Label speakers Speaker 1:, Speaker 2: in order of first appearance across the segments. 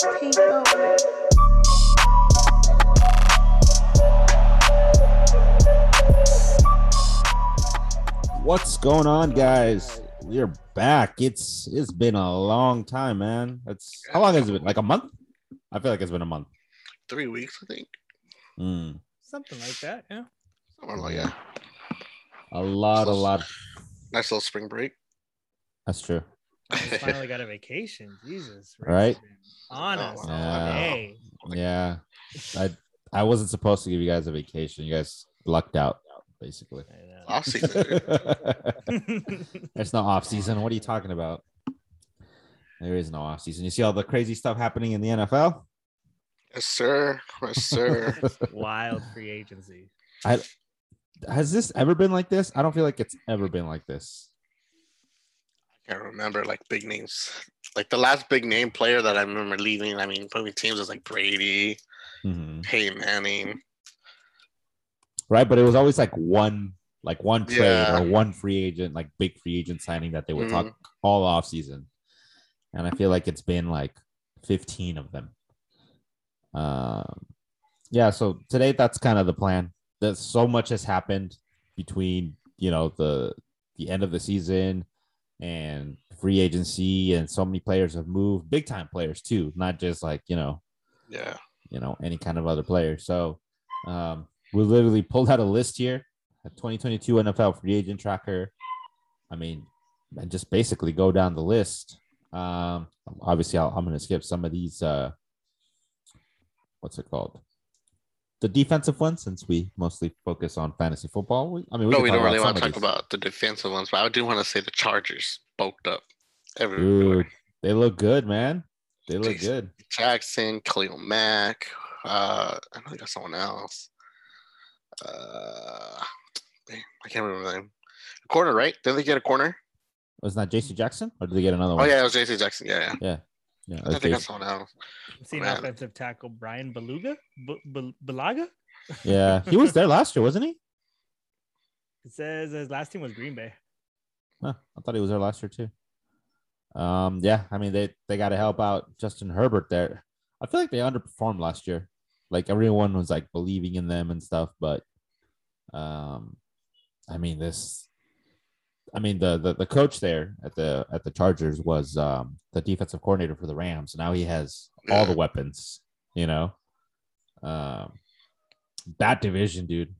Speaker 1: Take over.
Speaker 2: What's going on, guys? We're back. It's it's been a long time, man. It's how long has it been? Like a month? I feel like it's been a month.
Speaker 3: Three weeks, I think.
Speaker 2: Mm,
Speaker 4: Something like that, yeah.
Speaker 3: Something like that.
Speaker 2: a lot, a lot.
Speaker 3: Nice little spring break.
Speaker 2: That's true.
Speaker 4: I finally got a vacation. Jesus.
Speaker 2: Right?
Speaker 4: Honest.
Speaker 3: Oh,
Speaker 2: wow.
Speaker 4: Hey.
Speaker 2: Yeah, I I wasn't supposed to give you guys a vacation. You guys lucked out, basically.
Speaker 3: Off season.
Speaker 2: There's no off season. What are you talking about? There is no off season. You see all the crazy stuff happening in the NFL?
Speaker 3: yes, sir. Yes, sir.
Speaker 4: Wild free agency.
Speaker 2: I has this ever been like this? I don't feel like it's ever been like this.
Speaker 3: I remember like big names. Like the last big name player that I remember leaving, I mean, probably teams was like Brady,
Speaker 2: Mhm.
Speaker 3: Peyton Manning.
Speaker 2: Right, but it was always like one, like one trade
Speaker 3: Yeah.
Speaker 2: or one free agent, like big free agent signing that they would talk
Speaker 3: Mhm.
Speaker 2: all off season. And I feel like it's been like 15 of them. Um, yeah. So today, that's kind of the plan. That so much has happened between you know the the end of the season and free agency, and so many players have moved, big time players too, not just like you know
Speaker 3: Yeah.
Speaker 2: you know any kind of other player. So um, we literally pulled out a list here, a 2022 NFL free agent tracker. I mean, and just basically go down the list. Um, obviously, I'll, I'm going to skip some of these. Uh, what's it called? The defensive ones, since we mostly focus on fantasy football. We, I mean, we
Speaker 3: no, we don't really want to talk about the defensive ones, but I do want to say the Chargers bulked up everywhere.
Speaker 2: Dude, they look good, man. They look
Speaker 3: Jeez.
Speaker 2: good.
Speaker 3: Jackson, Khalil Mack. Uh, I know they got someone else. Uh, dang, I can't remember the name. Corner, right? Did they get a corner?
Speaker 2: Was not that JC Jackson, or did they get another
Speaker 3: Oh
Speaker 2: one?
Speaker 3: yeah, it was JC Jackson. Yeah, yeah.
Speaker 2: yeah.
Speaker 3: I think they got
Speaker 2: JC.
Speaker 3: someone else.
Speaker 4: I'm seeing
Speaker 3: Man.
Speaker 4: offensive tackle Bryan Bulaga. B- B- Balaga?
Speaker 2: Yeah, he was there last year, wasn't he?
Speaker 4: It says his last team was Green Bay.
Speaker 2: Huh, I thought he was there last year too. Um, yeah, I mean they they got to help out Justin Herbert there. I feel like they underperformed last year. Like everyone was like believing in them and stuff, but um, I mean this. I mean the the, the coach there at the at the Chargers was um the defensive coordinator for the Rams. Now he has all the weapons. You know, um, that division, dude.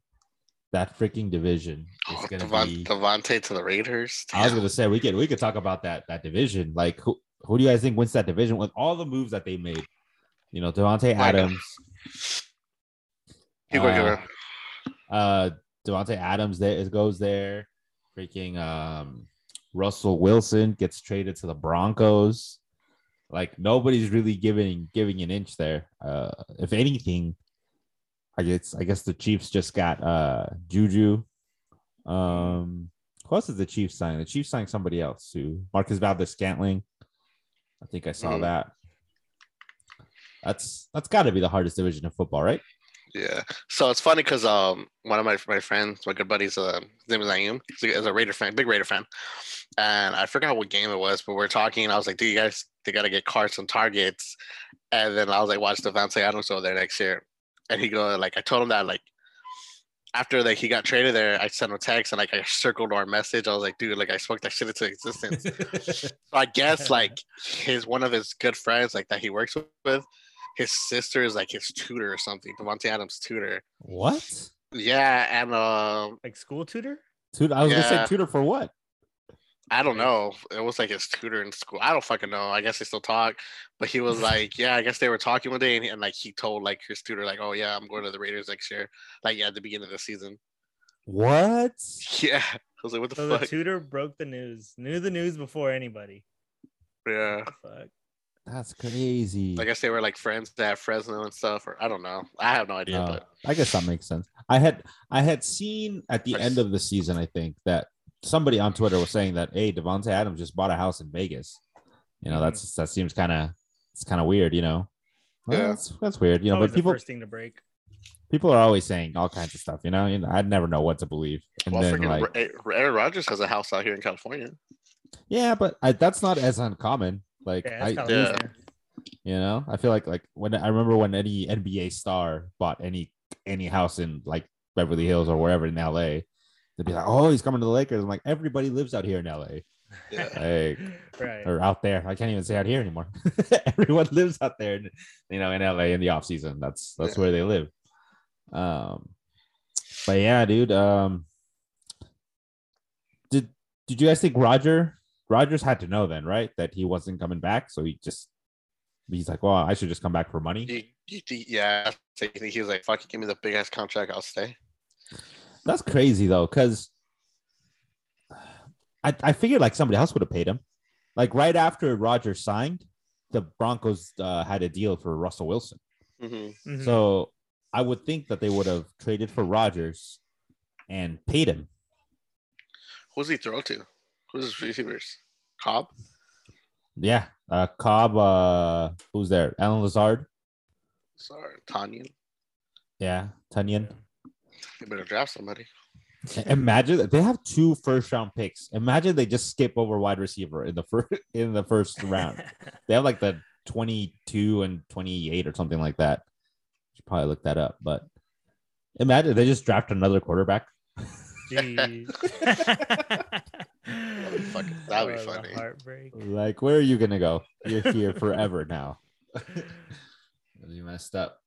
Speaker 2: That freaking division is
Speaker 3: Oh,
Speaker 2: gonna
Speaker 3: Devon,
Speaker 2: be.
Speaker 3: Davante to the Raiders.
Speaker 2: I was gonna say we could we could talk about that that division. Like who who do you guys think wins that division with all the moves that they made? You know, Davante
Speaker 3: Like,
Speaker 2: Adams,
Speaker 3: Keep going, keep
Speaker 2: uh,
Speaker 3: going.
Speaker 2: uh Davante Adams there is goes there. Freaking um Russell Wilson gets traded to the Broncos. Like nobody's really giving giving an inch there. Uh if anything, I guess I guess the Chiefs just got uh Juju. Um who else is the Chiefs signing? The Chiefs signed somebody else too. Marquez Valdes-Scantling. I think I saw
Speaker 3: Mhm.
Speaker 2: that. That's that's got to be the hardest division of football, right?
Speaker 3: Yeah. So it's funny because um one of my my friends, my good buddies, uh, his name is Naeem. He's a, Raider fan, big Raider fan, and I forgot what game it was, but we are talking. And I was like, "Do you guys they got to get Carson targets?" And then I was like, "Watch Davante Adams over there next year," and he go like, I told him that like after like he got traded there, I sent him a text and like I circled our message. I was like, "Dude, like I spoke that shit into existence." So I guess like his one of his good friends, like that he works with, his sister is like his tutor or something. Davante Adams' tutor.
Speaker 2: What?
Speaker 3: Yeah, and um,
Speaker 4: like school tutor?
Speaker 2: Tutor, I was gonna say tutor for what?
Speaker 3: I don't know. It was like his tutor in school. I don't fucking know. I guess they still talk, but he was like, yeah, I guess they were talking one day, and, and like he told like his tutor, like, oh yeah, I'm going to the Raiders next year. Like yeah, at the beginning of the season.
Speaker 2: What?
Speaker 3: Yeah, I was like, what the
Speaker 4: So the
Speaker 3: fuck?
Speaker 4: tutor broke the news. Knew the news before anybody.
Speaker 3: yeah,
Speaker 4: Fuck.
Speaker 2: That's crazy.
Speaker 3: I guess they were like friends at Fresno and stuff, or I don't know. I have no idea,
Speaker 2: Uh,
Speaker 3: but
Speaker 2: I guess that makes sense. I had I had seen at the end of the season, I think that somebody on Twitter was saying that hey, Davante Adams just bought a house in Vegas. You know,
Speaker 4: Mhm.
Speaker 2: that's that seems kind of it's kind of weird. You know, Well,
Speaker 3: Yeah.
Speaker 2: that's that's weird. You know,
Speaker 4: Always
Speaker 2: but
Speaker 4: the
Speaker 2: people
Speaker 4: first thing to break.
Speaker 2: people are always saying all kinds of stuff. You know, and I'd never know what to believe. And
Speaker 3: well,
Speaker 2: then like,
Speaker 3: Ra- Aaron Rodgers has a house out here in California.
Speaker 2: yeah, but I, that's not as uncommon. Like
Speaker 4: Yeah,
Speaker 2: I,
Speaker 3: yeah.
Speaker 2: You know, I feel like like when I remember when any NBA star bought any any house in like Beverly Hills or wherever in LA, they'd be like, "Oh, he's coming to the Lakers." I'm like, everybody lives out here in LA,
Speaker 3: Yeah.
Speaker 2: like
Speaker 4: right.
Speaker 2: or out there. I can't even say out here anymore. Everyone lives out there, in- you know, in LA in the off season. That's that's
Speaker 3: Yeah.
Speaker 2: where they live. Um, but yeah, dude. Um, did did you guys think Roger Rodgers had to know then, right, that he wasn't coming back? So he just he's like, well, I should just come back for money.
Speaker 3: You, you yeah. So you think he was like, "Fuck, you give me the big ass contract, I'll stay."
Speaker 2: That's crazy though, because I, I figured like somebody else would have paid him. Like right after Rodgers signed, the Broncos uh, had a deal for Russell Wilson.
Speaker 3: hmm
Speaker 4: Mhm.
Speaker 2: So I would think that they would have traded for Rodgers and paid him.
Speaker 3: Who's he throw to? Who's his receivers? Cobb.
Speaker 2: Yeah. Uh Cobb, uh who's there? Allen Lazard.
Speaker 3: Sorry, Tonyan.
Speaker 2: Yeah, Tonyan.
Speaker 3: You better draft somebody.
Speaker 2: Imagine they have two first round picks. Imagine they just skip over wide receiver in the first in the first round. They have like the 22 and 28 or something like that. Should probably look that up, but imagine they just draft another quarterback.
Speaker 4: Jeez.
Speaker 3: That'd be fucking- that'd be funny.
Speaker 4: Heartbreak.
Speaker 2: Like, where are you gonna go? You're here forever now. you messed up.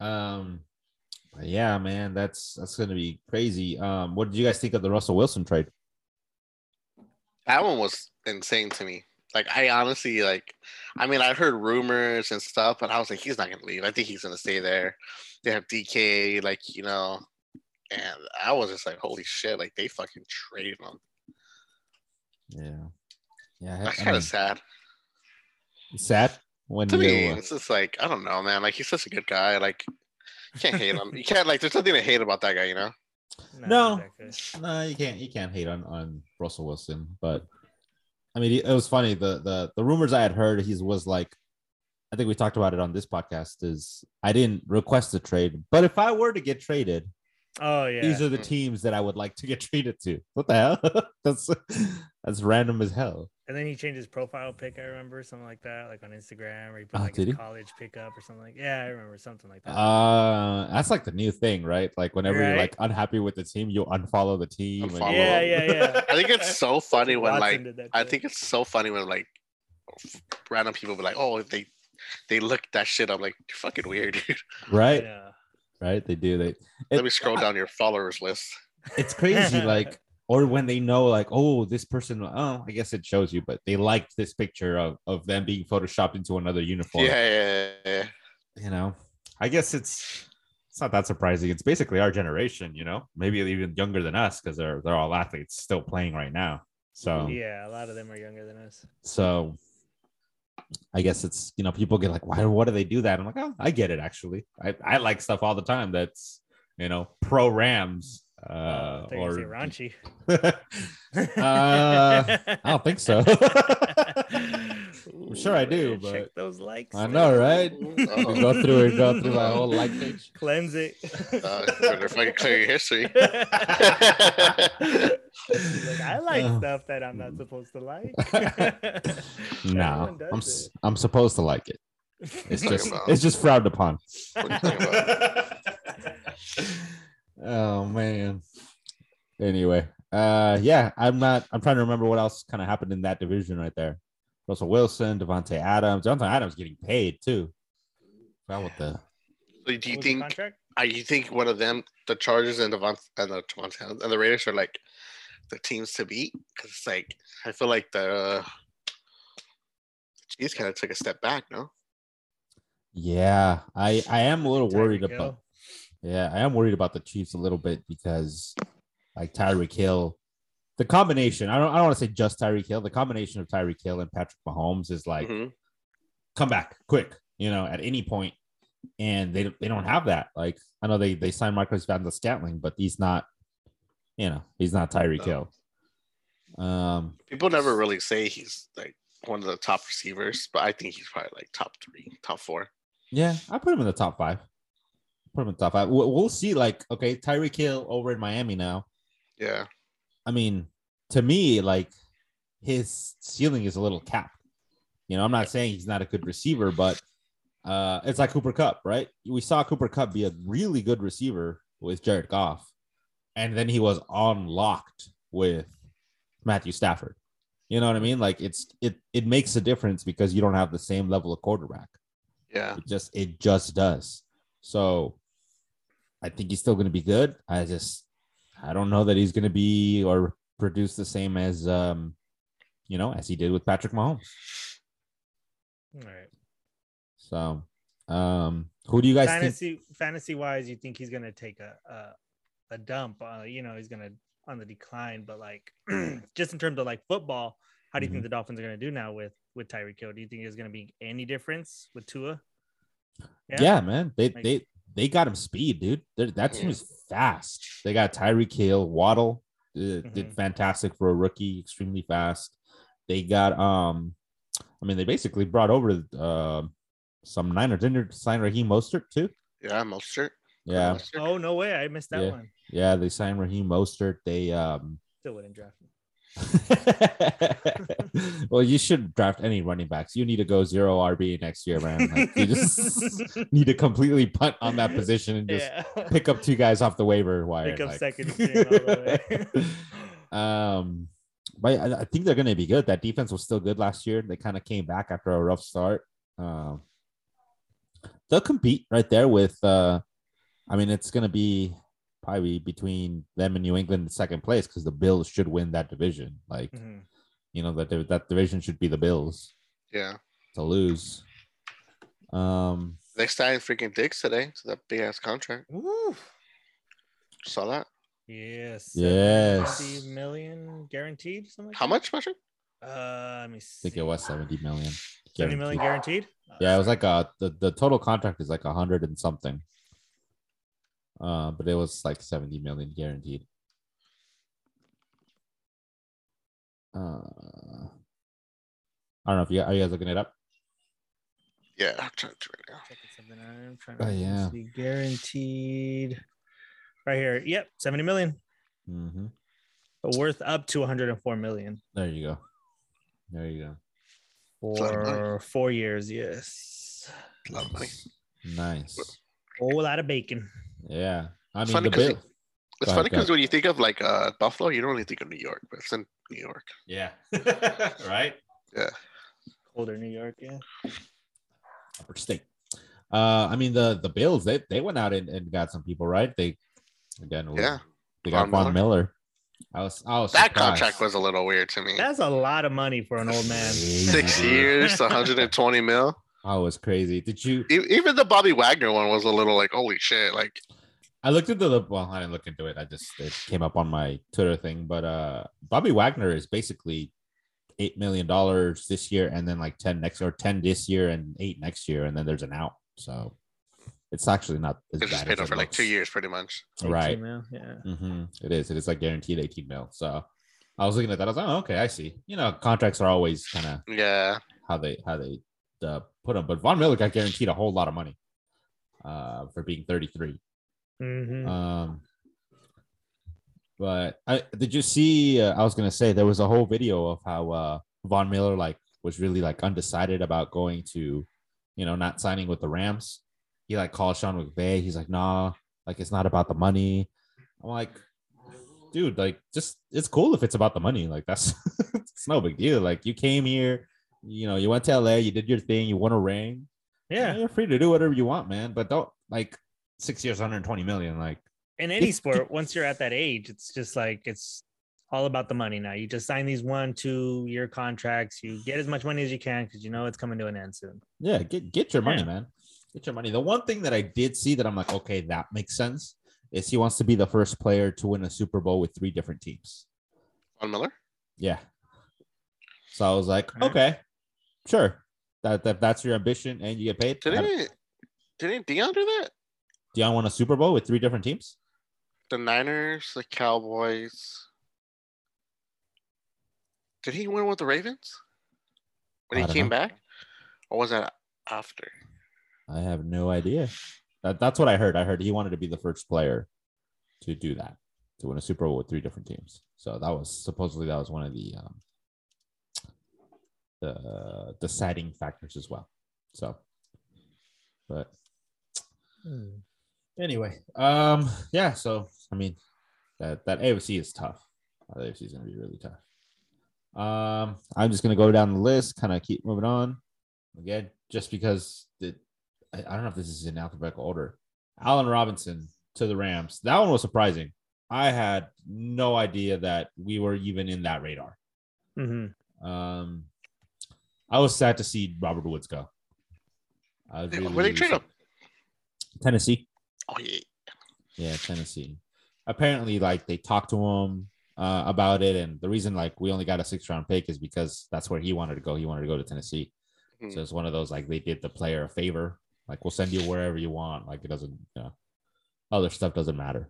Speaker 2: Um, but yeah, man, that's that's gonna be crazy. Um, what did you guys think of the Russell Wilson trade?
Speaker 3: That one was insane to me. Like I honestly like I mean I've heard rumors and stuff, but I was like, he's not gonna leave. I think he's gonna stay there. They have DK, like, you know, and I was just like, holy shit, like they fucking traded him.
Speaker 2: Yeah, yeah,
Speaker 3: That's
Speaker 2: I
Speaker 3: kind
Speaker 2: mean,
Speaker 3: of sad.
Speaker 2: sad when
Speaker 3: To
Speaker 2: you.
Speaker 3: me,
Speaker 2: uh,
Speaker 3: it's just like, I don't know, man. Like he's such a good guy. Like you can't hate him. You can't like there's nothing to hate about that guy, you know?
Speaker 2: No.
Speaker 4: exactly.
Speaker 2: No, you can't. You can't hate on on Russell Wilson, but I mean, it was funny. The the the rumors I had heard, he was like, I think we talked about it on this podcast. Is I didn't request a trade, but if I were to get traded,
Speaker 4: Oh yeah.
Speaker 2: these are the teams that I would like to get traded to. What the hell? that's that's random as hell.
Speaker 4: And then he changed his profile pic. I remember something like that, like on Instagram, or he put
Speaker 2: Oh,
Speaker 4: like
Speaker 2: did
Speaker 4: his
Speaker 2: he?
Speaker 4: college pickup or something like. Yeah, I remember something like that.
Speaker 2: Uh, that's like the new thing, right? Like whenever you're like unhappy with the team, you unfollow the team.
Speaker 3: Unfollow
Speaker 2: you-
Speaker 4: yeah, yeah, yeah.
Speaker 3: I think it's so funny when
Speaker 4: Watson
Speaker 3: like I think it's so funny when like random people be like, oh, they they look that shit. I'm like, you're fucking weird, dude.
Speaker 2: right,
Speaker 4: Yeah.
Speaker 2: Right. They do. They.
Speaker 3: Let
Speaker 2: it-
Speaker 3: me scroll down your followers list.
Speaker 2: it's crazy like or when they know like oh this person oh i guess it shows you but they liked this picture of, of them being photoshopped into another uniform
Speaker 3: Yeah, yeah, yeah, yeah.
Speaker 2: you know i guess it's it's not that surprising it's basically our generation you know maybe even younger than us because they're they're all athletes still playing right now so
Speaker 4: yeah, a lot of them are younger than us.
Speaker 2: so i guess it's you know people get like why what do they do that? I'm like oh i get it actually. I, I like stuff all the time that's you know pro rams uh
Speaker 4: Uh, I
Speaker 2: or
Speaker 4: raunchy.
Speaker 2: Uh, I don't think so. I'm sure I do,
Speaker 4: Ooh,
Speaker 2: but
Speaker 4: check those likes.
Speaker 2: I know, right?
Speaker 3: Oh.
Speaker 2: Go through it, go through my whole like page.
Speaker 4: Cleanse it.
Speaker 3: Uh, better fucking clear your history.
Speaker 4: Like, I like
Speaker 2: Uh.
Speaker 4: stuff that I'm not supposed to like.
Speaker 2: No, I'm s-
Speaker 4: it.
Speaker 2: I'm supposed to like it. It's just
Speaker 3: about-
Speaker 2: it's just frowned upon.
Speaker 3: What are you talking about?
Speaker 2: oh man. Anyway, uh, yeah, I'm not. I'm trying to remember what else kind of happened in that division right there. Russell Wilson, Davante Adams. Davante Adams getting paid too. Forgot what the
Speaker 3: So do you
Speaker 4: What was the
Speaker 3: think
Speaker 4: contract?
Speaker 3: uh, you think one of them, the Chargers and the Devont- and the Davante and the Raiders are like the teams to beat? Because it's like I feel like the uh, Chiefs kind of took a step back, no?
Speaker 2: Yeah, I I am a little worried about. Yeah, I am worried about the Chiefs a little bit because, like Tyreek Hill, the combination. I don't. I don't want to say just Tyreek Hill. The combination of Tyreek Hill and Patrick Mahomes is like
Speaker 3: Mhm.
Speaker 2: come back quick. You know, at any point, and they don't- they don't have that. Like I know they they signed Marquez Van Scantling, but he's not. You know, he's not Tyreek
Speaker 3: No.
Speaker 2: Hill. Um,
Speaker 3: People never really say he's like one of the top receivers, but I think he's probably like top three, top four.
Speaker 2: Yeah, I put him in the top five. Put him in top five. We'll, we'll see. Like, okay, Tyreek Hill over in Miami now.
Speaker 3: Yeah.
Speaker 2: I mean, to me, like his ceiling is a little capped. You know, I'm not saying he's not a good receiver, but uh, it's like Cooper Kupp, right? We saw Cooper Kupp be a really good receiver with Jared Goff, and then he was unlocked with Matthew Stafford. You know what I mean? Like it's it it makes a difference because you don't have the same level of quarterback.
Speaker 3: Yeah.
Speaker 2: It just it just does. So I think he's still going to be good. I just I don't know that he's going to be or produce the same as um you know as he did with Patrick Mahomes.
Speaker 4: All right.
Speaker 2: So um who do you guys think?
Speaker 4: fantasy fantasy wise, you think he's gonna take a a, a dump? Uh, you know, he's gonna on the decline, but like just in terms of like football, how do you think the Dolphins are gonna do now with with Tyreek Hill? Do you think there's gonna be any difference with Tua?
Speaker 2: Yeah, man. They
Speaker 4: Like-
Speaker 2: they they got him speed, dude. They're, that team
Speaker 3: Yeah.
Speaker 2: is fast. They got Tyreek Hill, Waddle uh, did
Speaker 4: Mhm.
Speaker 2: fantastic for a rookie, extremely fast. They got um, I mean, they basically brought over uh, some Niners. Didn't they sign Raheem Mostert too?
Speaker 3: Yeah. Mostert.
Speaker 2: Yeah,
Speaker 4: Oh no way! I missed that
Speaker 2: Yeah.
Speaker 4: one.
Speaker 2: yeah. They signed Raheem Mostert. They um.
Speaker 4: Still wouldn't draft him.
Speaker 2: well, you should draft any running backs. You need to go zero RB next year, man. Like, you just need to completely punt on that position and just
Speaker 4: yeah.
Speaker 2: pick up two guys off the waiver wire.
Speaker 4: Pick up
Speaker 2: like-
Speaker 4: second all the way.
Speaker 2: um, but I, I think they're going to be good. That defense was still good last year. They kind of came back after a rough start. Um, they'll compete right there with. Uh, I mean, it's going to be probably between them and New England in second place because the Bills should win that division. Like
Speaker 4: Mhm.
Speaker 2: you know that that division should be the Bills
Speaker 3: Yeah.
Speaker 2: to lose. Um,
Speaker 3: They signed freaking Diggs today to that big ass contract.
Speaker 4: Woo.
Speaker 3: Saw that?
Speaker 4: Yes.
Speaker 2: Yes.
Speaker 4: 70 million guaranteed. Something like
Speaker 3: How
Speaker 4: that?
Speaker 3: much, Marshall?
Speaker 4: Uh, let me see.
Speaker 2: I
Speaker 4: see.
Speaker 2: think it was seventy million.
Speaker 4: 70 million
Speaker 2: guaranteed.
Speaker 4: guaranteed.
Speaker 2: Yeah, it was like a the, the total contract is like a hundred and something. Uh, but it was like 70 million guaranteed. Uh, I don't know if you are you guys looking it up.
Speaker 3: Yeah, I'm trying to right now.
Speaker 4: checking something out. I'm trying
Speaker 2: Oh,
Speaker 4: to
Speaker 2: yeah.
Speaker 4: see. guaranteed. Right here. Yep, 70 million.
Speaker 2: Mm-hmm.
Speaker 4: But worth up to 104 million
Speaker 2: There you go. There you go.
Speaker 3: a lot of money.
Speaker 4: for four years. Yes.
Speaker 3: A lot of money.
Speaker 2: Nice.
Speaker 4: Whole lot of bacon.
Speaker 2: Yeah. I
Speaker 3: It's
Speaker 2: mean
Speaker 3: funny
Speaker 2: the
Speaker 3: 'cause
Speaker 2: bill.
Speaker 3: It's funny because when you think of like uh Buffalo, you don't really think of New York, but it's in New York.
Speaker 2: Yeah. right.
Speaker 3: Yeah.
Speaker 4: Colder New York. Yeah.
Speaker 2: Upper state. Uh, I mean the the Bills they they went out and, and got some people right. They again
Speaker 3: Yeah.
Speaker 2: they got
Speaker 3: Von
Speaker 2: Von Miller. I was I was
Speaker 3: That
Speaker 2: surprised.
Speaker 3: contract was a little weird to me.
Speaker 4: That's a lot of money for an old man.
Speaker 3: Six years, 120 mil.
Speaker 2: I was crazy. Did you?
Speaker 3: Even the Bobby Wagner one was a little like, holy shit! Like,
Speaker 2: I looked into the. Well, I didn't look into it. I just it came up on my Twitter thing. But uh, Bobby Wagner is basically eight million dollars this year, and then like ten next, or ten this year and eight next year, and then there's an out. So it's actually not as
Speaker 3: it's just
Speaker 2: bad
Speaker 3: paid
Speaker 2: as
Speaker 3: off
Speaker 2: it
Speaker 3: for like two
Speaker 2: looks.
Speaker 3: years, pretty much.
Speaker 2: Right.
Speaker 4: mil, Yeah.
Speaker 2: Mm-hmm. It is. It is like guaranteed 18 mil. So I was looking at that. I was like, oh, okay, I see. You know, contracts are always kind of
Speaker 3: Yeah,
Speaker 2: how they how they uh, put him. But Von Miller got guaranteed a whole lot of money uh, for being 33.
Speaker 4: Mhm.
Speaker 2: Um, but I did you see? Uh, I was gonna say there was a whole video of how uh, Von Miller like was really like undecided about going to, you know, not signing with the Rams. He like called Sean McVay. He's like, nah, like it's not about the money. I'm like, dude, like just it's cool if it's about the money. Like that's it's no big deal. Like you came here, you know, you went to LA, you did your thing, you won a ring.
Speaker 4: yeah.
Speaker 2: you're free to do whatever you want, man. But don't like six years, 120 million. Like
Speaker 4: In any sport, once you're at that age, it's just like it's all about the money now. You just sign these one, two year contracts. You get as much money as you can because you know it's coming to an end soon.
Speaker 2: Yeah, get get your money,
Speaker 4: Yeah.
Speaker 2: man. Get your money. The one thing that I did see that I'm like, okay, that makes sense, is he wants to be the first player to win a Super Bowl with three different teams.
Speaker 3: Von Miller.
Speaker 2: Yeah. So I was like,
Speaker 4: Okay.
Speaker 2: Sure. That, that that's your ambition and you get paid.
Speaker 3: Didn't didn't Deion do that?
Speaker 2: Deion won a Super Bowl with three different teams.
Speaker 3: The Niners, the Cowboys. Did he win with the Ravens when
Speaker 2: I
Speaker 3: he came
Speaker 2: know.
Speaker 3: back, or was that after?
Speaker 2: I have no idea. That, that's what I heard. I heard he wanted to be the first player to do that, to win a Super Bowl with three different teams. So that was supposedly that was one of the um, the deciding factors as well. So But anyway, um, yeah. So I mean, that that AFC is tough. Uh, The AFC is gonna be really tough. Um, I'm just gonna go down the list, kind of keep moving on. Again, just because the I, I don't know if this is in alphabetical order. Allen Robinson to the Rams. That one was surprising. I had no idea that we were even in that radar.
Speaker 4: hmm
Speaker 2: Um, I was sad to see Robert Woods go. I was really,
Speaker 3: where they
Speaker 2: really
Speaker 3: trade him?
Speaker 2: Tennessee.
Speaker 3: Oh yeah.
Speaker 2: Yeah, Tennessee. Apparently, like they talked to him uh, about it, and the reason like we only got a six round pick is because that's where he wanted to go. He wanted to go to Tennessee.
Speaker 3: Hmm.
Speaker 2: So it's one of those like they did the player a favor. Like we'll send you wherever you want. Like it doesn't, you know, other stuff doesn't matter.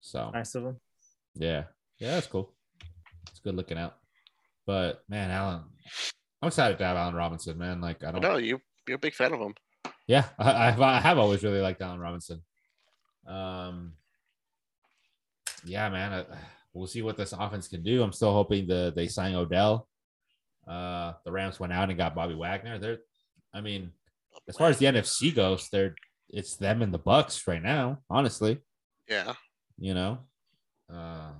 Speaker 2: So
Speaker 4: Nice of him.
Speaker 2: yeah, yeah, that's cool. It's good looking out. But man, Allen, I'm excited to have Allen Robinson. Man, like I don't.
Speaker 3: know you. You're a big fan of him.
Speaker 2: Yeah, I, I, have, I have always really liked Allen Robinson. Um, yeah, man, I, we'll see what this offense can do. I'm still hoping the they sign Odell. Uh, the Rams went out and got Bobby Wagner. They're, I mean, as far as the NFC goes, they're it's them and the Bucs right now. Honestly,
Speaker 3: Yeah.
Speaker 2: you know, uh,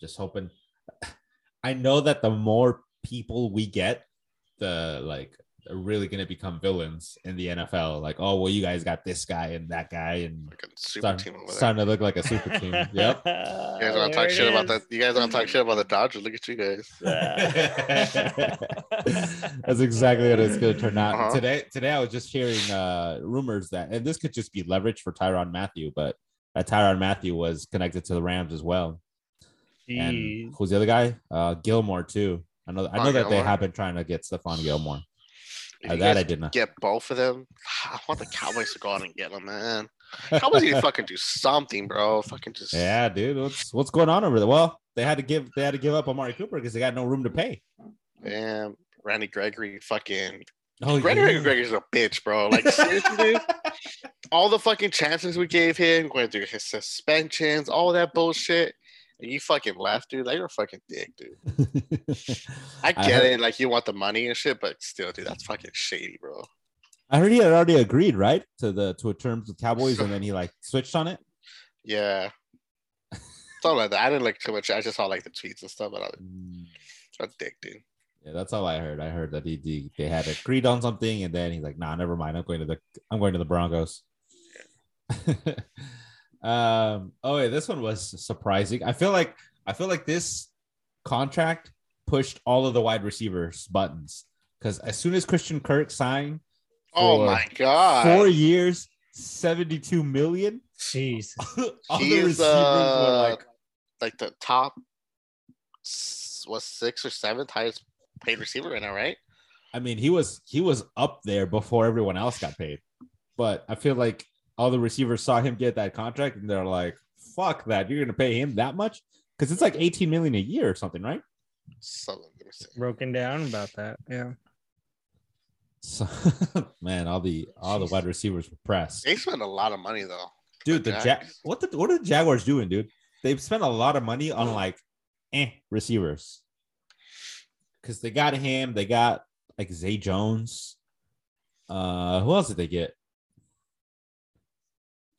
Speaker 2: just hoping. I know that the more people we get, the like are really going to become villains in the NFL. Like, oh well, you guys got this guy and that guy, and
Speaker 3: Like a super
Speaker 2: starting,
Speaker 3: team over there.
Speaker 2: starting to look like a super team. Yep.
Speaker 3: You guys want to talk shit about that? You guys want to talk shit about the Dodgers? Look at you guys.
Speaker 2: That's exactly what it's going to turn out.
Speaker 3: Uh-huh.
Speaker 2: Today, today I was just hearing uh, rumors that, and this could just be leverage for Tyrann Mathieu, but uh, Tyrann Mathieu was connected to the Rams as well. And who's the other guy? Uh, Gilmore too. I know. I know
Speaker 3: Stephon
Speaker 2: that they have been trying to get Stephon Gilmore.
Speaker 3: If
Speaker 2: Uh, that I didn't.
Speaker 3: Get both of them. I want the Cowboys to go out and get them, man. Cowboys need to fucking do something, bro. Fucking just
Speaker 2: Yeah, dude. What's what's going on over there? Well, they had to give they had to give up Amari Cooper because they got no room to pay.
Speaker 3: Damn, Randy Gregory, fucking
Speaker 2: Oh,
Speaker 3: Randy
Speaker 2: yeah.
Speaker 3: Gregory's a bitch, bro. Like seriously, dude. All the fucking chances we gave him, going through his suspensions, all that bullshit, and you fucking left, dude. Like you're a fucking dick, dude. I
Speaker 2: I
Speaker 3: get
Speaker 2: heard-
Speaker 3: it, like you want the money and shit, but still, dude, that's fucking shady, bro.
Speaker 2: I heard he had already agreed, right, to the to a terms with Cowboys, and then he like switched on it.
Speaker 3: Yeah. Something like that. I didn't like too much. I just saw like the tweets and stuff, but I was
Speaker 2: Mm,
Speaker 3: dick, dude.
Speaker 2: Yeah, that's all I heard. I heard that he, he they had agreed on something, and then he's like, "Nah, never mind. I'm going to the I'm going to the Broncos." um. Oh, yeah, this one was surprising. I feel like I feel like this contract pushed all of the wide receivers buttons because as soon as Christian Kirk signed,
Speaker 3: Oh my god.
Speaker 2: four years, seventy two million,
Speaker 4: Jeez.
Speaker 2: all
Speaker 3: He
Speaker 2: the receivers
Speaker 3: uh,
Speaker 2: were like,
Speaker 3: like the top was six or seventh highest paid receiver right now, right?
Speaker 2: I mean, he was he was up there before everyone else got paid. But I feel like all the receivers saw him get that contract and they're like, fuck that. You're gonna pay him that much? Because it's like 18 million a year or something, right?
Speaker 3: So let me see.
Speaker 4: Broken down about that. Yeah.
Speaker 2: So man, all the all the wide receivers were pressed.
Speaker 3: They spent a lot of money though.
Speaker 2: Dude, the
Speaker 3: Jags.
Speaker 2: Jag what the what are the Jaguars doing, dude? They've spent a lot of money on like eh receivers. Cause they got him, they got like Zay Jones. Uh who else did they get?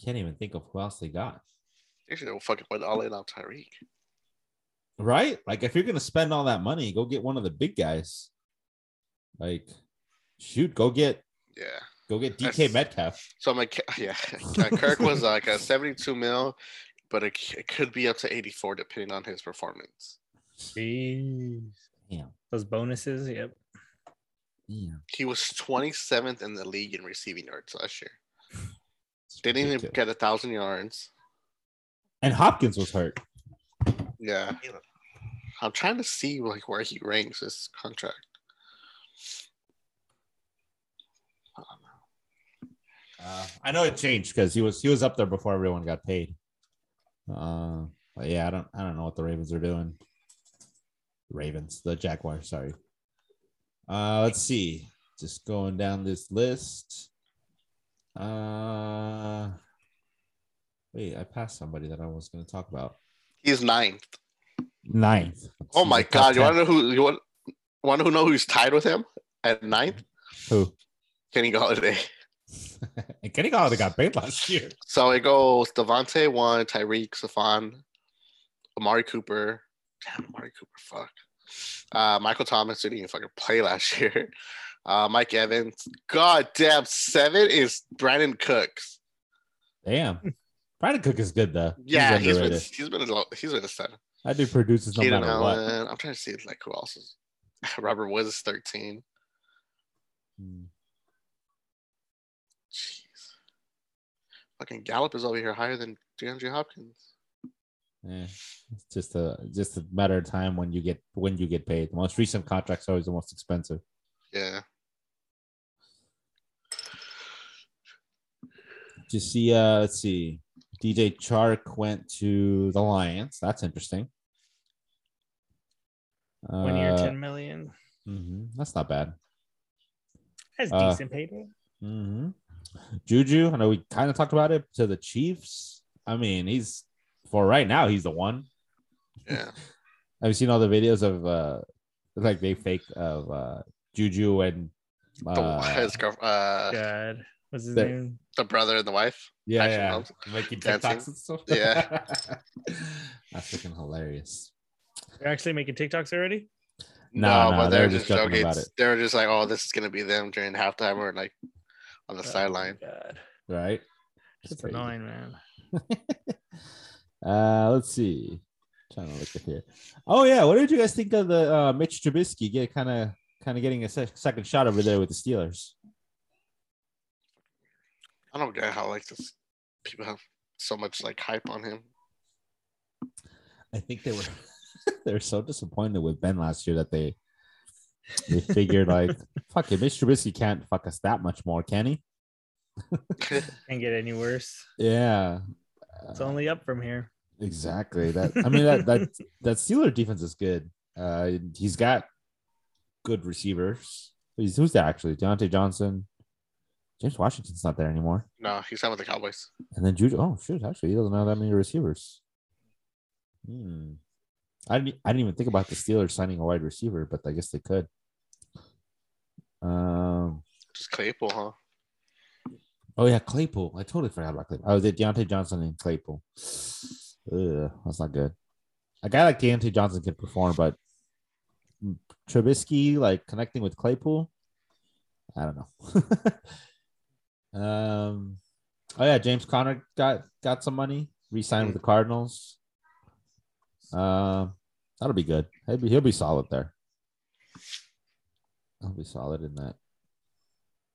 Speaker 2: Can't even think of who else they got.
Speaker 3: They should have fucking went all in on Tyreek.
Speaker 2: Right? Like if you're gonna spend all that money, go get one of the big guys. Like, shoot, go get
Speaker 3: Yeah.
Speaker 2: go get DK
Speaker 3: That's-
Speaker 2: Metcalf.
Speaker 3: So my yeah, uh, Kirk was like a 72 mil, but it, it could be up to 84 depending on his performance.
Speaker 4: Jeez.
Speaker 2: Damn.
Speaker 4: Those bonuses. Yep.
Speaker 2: Damn.
Speaker 3: He was 27th in the league in receiving yards last year.
Speaker 2: It's
Speaker 3: Didn't even get a thousand yards.
Speaker 2: And Hopkins was hurt.
Speaker 3: Yeah. I'm trying to see like where he ranks his contract.
Speaker 2: Uh, I know it changed because he was he was up there before everyone got paid. Uh, but yeah, I don't I don't know what the Ravens are doing. Ravens, the Jaguars, sorry. Uh, let's see. Just going down this list. Uh, wait, I passed somebody that I was going to talk about.
Speaker 3: He's ninth.
Speaker 2: Ninth. Let's
Speaker 3: Oh my god! You want to know who you want? Want to know who's tied with him at ninth?
Speaker 2: Who?
Speaker 3: Kenny Golladay.
Speaker 2: and Kenny Golladay got paid last year.
Speaker 3: So it goes Davante one, Tyreek, Stefon, Amari Cooper. Damn, Amari Cooper, fuck. Uh, Michael Thomas didn't even fucking play last year. Uh, Mike Evans. God damn, seven is Brandin Cooks.
Speaker 2: Damn. Brandin Cook is good though.
Speaker 3: Yeah, he's been
Speaker 2: underrated.
Speaker 3: he's been a he's been a seven.
Speaker 2: That dude produces no
Speaker 3: Keenan
Speaker 2: matter what.
Speaker 3: I'm trying to see like who else is. Robert Woods is 13.
Speaker 2: Hmm.
Speaker 3: Jeez. Fucking Gallup is over here higher than DeAndre Hopkins.
Speaker 2: Yeah, it's just a just a matter of time when you get when you get paid. The most recent contract's are always the most expensive.
Speaker 3: Yeah.
Speaker 2: Did you see? Uh, let's see. DJ Chark went to the Lions. That's interesting.
Speaker 4: One year,
Speaker 2: Uh,
Speaker 4: ten million.
Speaker 2: mhm, That's not bad.
Speaker 4: That's
Speaker 2: uh,
Speaker 4: decent payday.
Speaker 2: hmm Juju, I know we kind of talked about it to the Chiefs. I mean, he's for right now, he's the one.
Speaker 3: Yeah.
Speaker 2: Have you seen all the videos of uh like they fake of uh Juju and
Speaker 3: The,
Speaker 2: uh,
Speaker 3: his girl, uh,
Speaker 4: God, what's his
Speaker 2: the-
Speaker 4: name?
Speaker 3: the brother and the wife.
Speaker 2: yeah, yeah,
Speaker 3: films.
Speaker 2: making
Speaker 3: Dancing.
Speaker 2: TikToks and stuff.
Speaker 3: Yeah.
Speaker 2: that's freaking hilarious.
Speaker 4: They're actually making TikToks already.
Speaker 2: No, no,
Speaker 3: but
Speaker 2: they
Speaker 3: they're just
Speaker 2: just joking
Speaker 3: joking.
Speaker 2: about it.
Speaker 3: They're just like, oh, this is gonna be them during halftime or like on the
Speaker 4: Oh
Speaker 3: sideline.
Speaker 4: God,
Speaker 2: Right? It's
Speaker 4: it's annoying, man.
Speaker 2: uh, let's see. trying to look at here. Oh yeah, what did you guys think of the uh, Mitch Trubisky get kind of kind of getting a sec- second shot over there with the Steelers?
Speaker 3: I don't get how like this people have so much like hype on him.
Speaker 2: I think they were they were so disappointed with Ben last year that they they figured like fuck it, Mitch Trubisky can't fuck us that much more, can he?
Speaker 4: Can't get any worse.
Speaker 2: Yeah.
Speaker 4: It's only up from here.
Speaker 2: Exactly. That I mean that that that Steeler defense is good. Uh he's got good receivers. He's, who's that actually? Diontae Johnson. James Washington's not there anymore.
Speaker 3: no, he's not with the Cowboys.
Speaker 2: And then Juju. Oh shoot, actually he doesn't have that many receivers. Hmm. I didn't I didn't even think about the Steelers signing a wide receiver, but I guess they could. Um
Speaker 3: Just Claypool, huh?
Speaker 2: oh yeah, Claypool. I totally forgot about Claypool. Oh, they Diontae Johnson and Claypool. Ugh, that's not good. A guy like Diontae Johnson can perform, but Trubisky like connecting with Claypool, I don't know. um, oh yeah, James Conner got got some money, re-signed with the Cardinals. Um, that'll be good. He'll be he'll be solid there. He'll be solid in that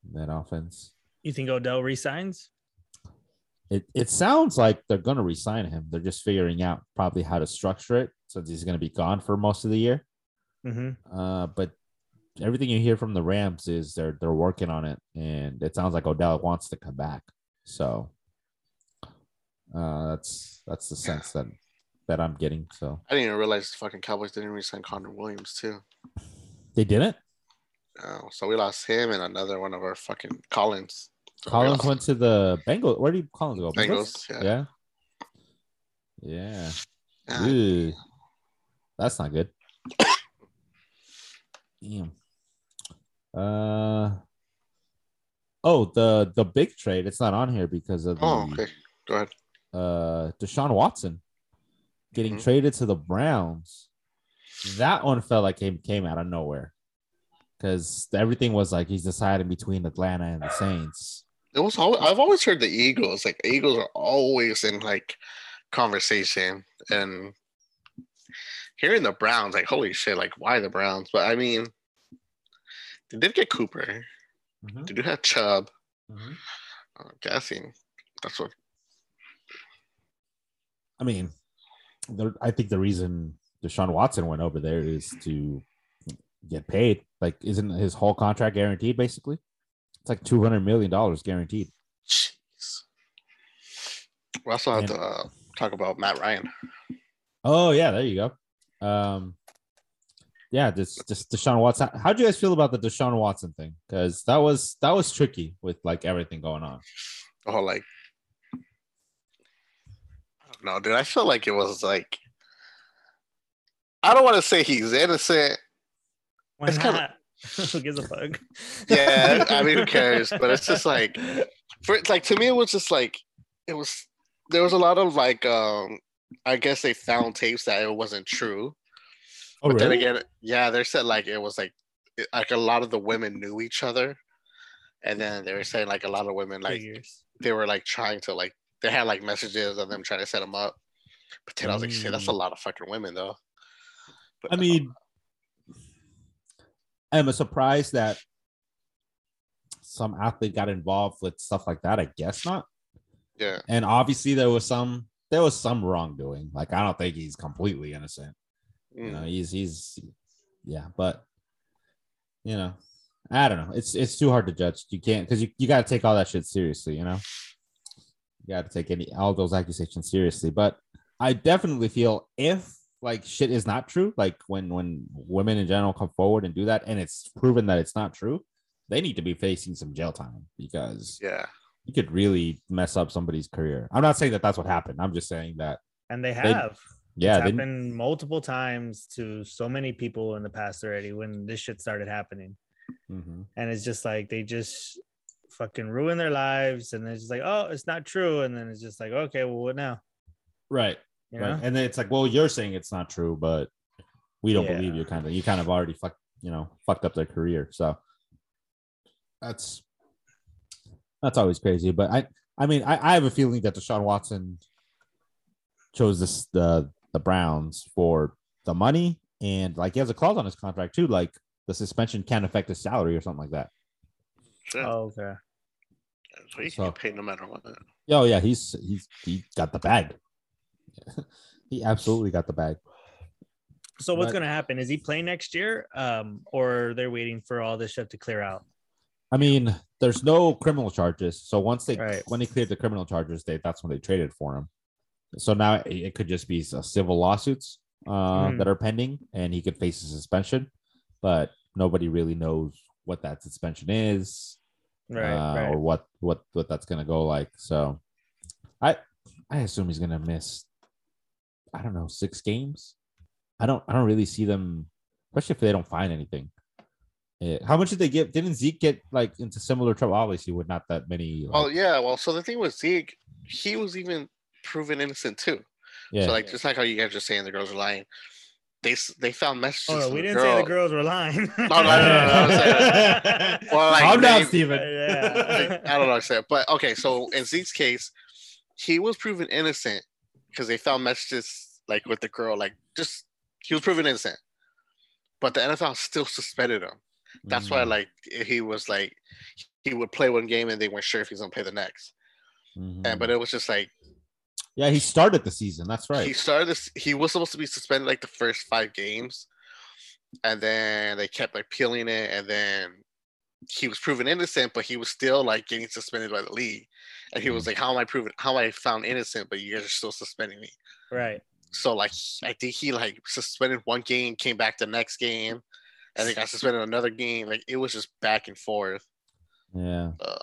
Speaker 2: in that offense.
Speaker 4: You think Odell resigns?
Speaker 2: It it sounds like they're gonna re-sign him. They're just figuring out probably how to structure it since he's gonna be gone for most of the year.
Speaker 4: Mm-hmm.
Speaker 2: Uh, but everything you hear from the Rams is they're they're working on it, and it sounds like Odell wants to come back. So uh, that's that's the sense that that I'm getting. So
Speaker 3: I didn't even realize the fucking Cowboys didn't resign Connor Williams too.
Speaker 2: they didn't.
Speaker 3: Oh, so we lost him and another one of our fucking Collins. So
Speaker 2: Collins
Speaker 3: lost
Speaker 2: went to the Bengals. Where did Collins go?
Speaker 3: Bengals. Yeah.
Speaker 2: Yeah. Yeah.
Speaker 3: Ah,
Speaker 2: That's not good. Damn. Uh oh, the the big trade. It's not on here because of the
Speaker 3: Oh, okay. Go ahead.
Speaker 2: uh Deshaun Watson getting
Speaker 3: Mhm.
Speaker 2: traded to the Browns. That one felt like came came out of nowhere. Because everything was like he's deciding between Atlanta and the Saints.
Speaker 3: It was. Always, I've always heard the Eagles. Like Eagles are always in like conversation, and hearing the Browns, like holy shit, like why the Browns? But I mean, they did get Cooper. They do have Chubb. I'm guessing that's what.
Speaker 2: I mean, the, I think the reason Deshaun Watson went over there is to get paid. Like, isn't his whole contract guaranteed? Basically, it's like two hundred million dollars guaranteed.
Speaker 3: Jeez. We also have
Speaker 2: Yeah.
Speaker 3: to uh, talk about Matt Ryan.
Speaker 2: Oh yeah, there you go. Um, yeah, this just Deshaun Watson. How do you guys feel about the Deshaun Watson thing? Because that was that was tricky with like everything going on.
Speaker 3: Oh, like, I don't know, dude. I feel like it was like, I don't want to say he's innocent.
Speaker 4: Why
Speaker 3: It's
Speaker 4: not?
Speaker 3: kinda-
Speaker 4: who gives a fuck?
Speaker 3: Yeah, I mean, who cares? But it's just like, for like to me, it was just like it was. There was a lot of like, um I guess they found tapes that it wasn't true.
Speaker 2: Oh,
Speaker 3: but then again, yeah, they said like it was like like a lot of the women knew each other, and then they were saying like a lot of women like
Speaker 4: Figures.
Speaker 3: they were like trying to like they had like messages of them trying to set them up. But then I was like, shit, that's a
Speaker 2: Mm.
Speaker 3: lot of fucking women though. But,
Speaker 2: I mean, I'm a surprise that some athlete got involved with stuff like that. I guess not.
Speaker 3: yeah,
Speaker 2: And obviously, there was some there was some wrongdoing. Like I don't think he's completely innocent. You
Speaker 3: Mm.
Speaker 2: know, he's he's yeah, but you know, I don't know. It's it's too hard to judge. You can't because you, you got to take all that shit seriously. You know, you got to take any all those accusations seriously. But I definitely feel if like shit is not true, like when when women in general come forward and do that, and it's proven that it's not true, they need to be facing some jail time because
Speaker 3: yeah,
Speaker 2: you could really mess up somebody's career. I'm not saying that that's what happened. I'm just saying that
Speaker 4: And they
Speaker 2: They-
Speaker 4: have.
Speaker 2: Yeah,
Speaker 4: it's happened multiple times to so many people in the past already when this shit started happening.
Speaker 2: Mhm.
Speaker 4: And it's just like they just fucking ruin their lives and it's just like, oh, it's not true. And then it's just like, okay, well, what now?
Speaker 2: right.
Speaker 4: You
Speaker 2: right.
Speaker 4: know?
Speaker 2: And then it's like, well, you're saying it's not true, but we don't
Speaker 4: Yeah.
Speaker 2: believe you. Kind of, you kind of already fucked, you know, fucked up their career. So that's that's always crazy. But I, I mean, I, I have a feeling that Deshaun Watson chose this the the Browns for the money and like he has a clause on his contract too, like the suspension can't affect his salary or something like that.
Speaker 3: Shit.
Speaker 4: Oh, okay.
Speaker 3: so you
Speaker 2: so-
Speaker 3: can get paid no matter what.
Speaker 2: Oh yeah, he's he's he got the bag. he absolutely got the bag.
Speaker 4: So what's
Speaker 2: But-
Speaker 4: gonna happen? Is he playing next year? Um, or they're waiting for all this stuff to clear out?
Speaker 2: I mean, there's no criminal charges. So once they
Speaker 4: Right.
Speaker 2: when they cleared the criminal charges, they that's when they traded for him. So now it, it could just be civil lawsuits uh,
Speaker 4: Mhm.
Speaker 2: that are pending, and he could face a suspension. But nobody really knows what that suspension is,
Speaker 4: Right,
Speaker 2: uh,
Speaker 4: right.
Speaker 2: or what what what that's gonna go like. So, I I assume he's gonna miss. I don't know six games. I don't I don't really see them, especially if they don't find anything. Yeah. How much did they get? Didn't Zeke get like into similar trouble? Obviously, with not that many. Like,
Speaker 3: Well, yeah. Well, so the thing with Zeke, he was even proven innocent too.
Speaker 2: yeah,
Speaker 3: So like, just like how you guys are saying the girls are lying, they they found messages.
Speaker 4: Oh, no,
Speaker 3: from
Speaker 4: we
Speaker 3: the
Speaker 4: didn't say the girls were lying.
Speaker 3: no, no, no, no, no, Well, like,
Speaker 2: calm down,
Speaker 3: they-
Speaker 2: Steven.
Speaker 4: Yeah.
Speaker 3: I don't know what to say, but okay. So in Zeke's case, he was proven innocent because they found messages like with the girl, like just he was proven innocent, but the NFL still suspended him. That's why
Speaker 2: Mhm,
Speaker 3: like he was like he would play one game and they weren't sure if he's gonna play the next.
Speaker 2: mhm.
Speaker 3: And but it was just like
Speaker 2: yeah, he started the season. That's right.
Speaker 3: he started this. He was supposed to be suspended like the first five games, and then they kept like peeling it, and then he was proven innocent, but he was still like getting suspended by the league. And he was like, "How am I proven? How am I found innocent? But you guys are still suspending me."
Speaker 4: right.
Speaker 3: So like, I think he like suspended one game, came back the next game, and they got suspended another game. Like it was just back and forth.
Speaker 2: yeah,
Speaker 3: Uh,